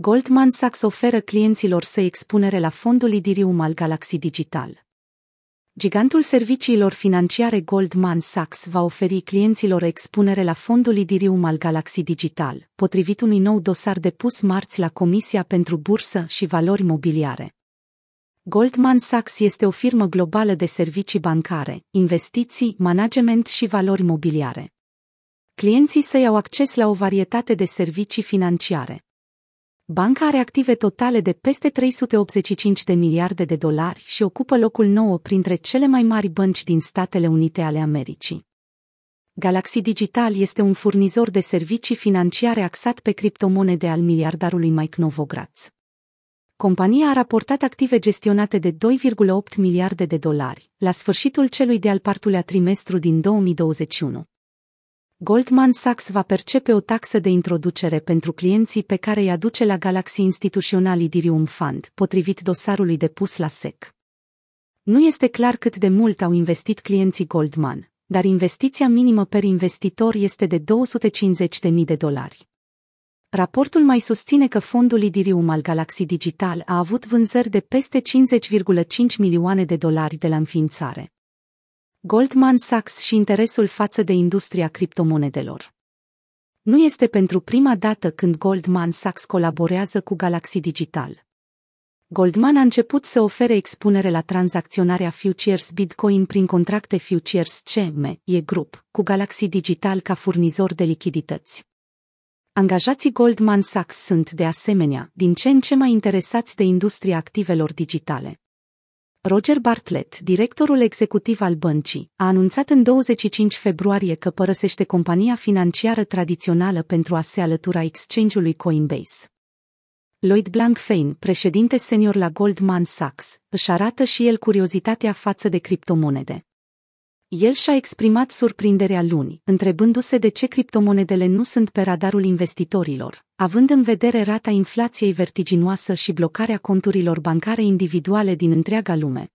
Goldman Sachs oferă clienților săi expunere la fondul Idirium al Galaxy Digital. Gigantul serviciilor financiare Goldman Sachs va oferi clienților expunere la fondul Idirium al Galaxy Digital, potrivit unui nou dosar depus marți la Comisia pentru Bursă și Valori Mobiliare. Goldman Sachs este o firmă globală de servicii bancare, investiții, management și valori mobiliare. Clienții săi au acces la o varietate de servicii financiare. Banca are active totale de peste 385 de miliarde de dolari și ocupă locul 9 printre cele mai mari bănci din Statele Unite ale Americii. Galaxy Digital este un furnizor de servicii financiare axat pe criptomonede al miliardarului Mike Novogratz. Compania a raportat active gestionate de 2,8 miliarde de dolari la sfârșitul celui de-al patrulea trimestru din 2021. Goldman Sachs va percepe o taxă de introducere pentru clienții pe care îi aduce la Galaxy Institutional Idirium Fund, potrivit dosarului depus la SEC. Nu este clar cât de mult au investit clienții Goldman, dar investiția minimă per investitor este de 250.000 de dolari. Raportul mai susține că fondul Idirium al Galaxy Digital a avut vânzări de peste 50,5 milioane de dolari de la înființare. Goldman Sachs și interesul față de industria criptomonedelor. Nu este pentru prima dată când Goldman Sachs colaborează cu Galaxy Digital. Goldman a început să ofere expunere la tranzacționarea futures Bitcoin prin contracte futures CM, e grup, cu Galaxy Digital ca furnizor de lichidități. Angajații Goldman Sachs sunt, de asemenea, din ce în ce mai interesați de industria activelor digitale. Roger Bartlett, directorul executiv al băncii, a anunțat în 25 februarie că părăsește compania financiară tradițională pentru a se alătura exchange-ului Coinbase. Lloyd Blankfein, președinte senior la Goldman Sachs, își arată și el curiozitatea față de criptomonede. El și-a exprimat surprinderea luni, întrebându-se de ce criptomonedele nu sunt pe radarul investitorilor, având în vedere rata inflației vertiginoasă și blocarea conturilor bancare individuale din întreaga lume.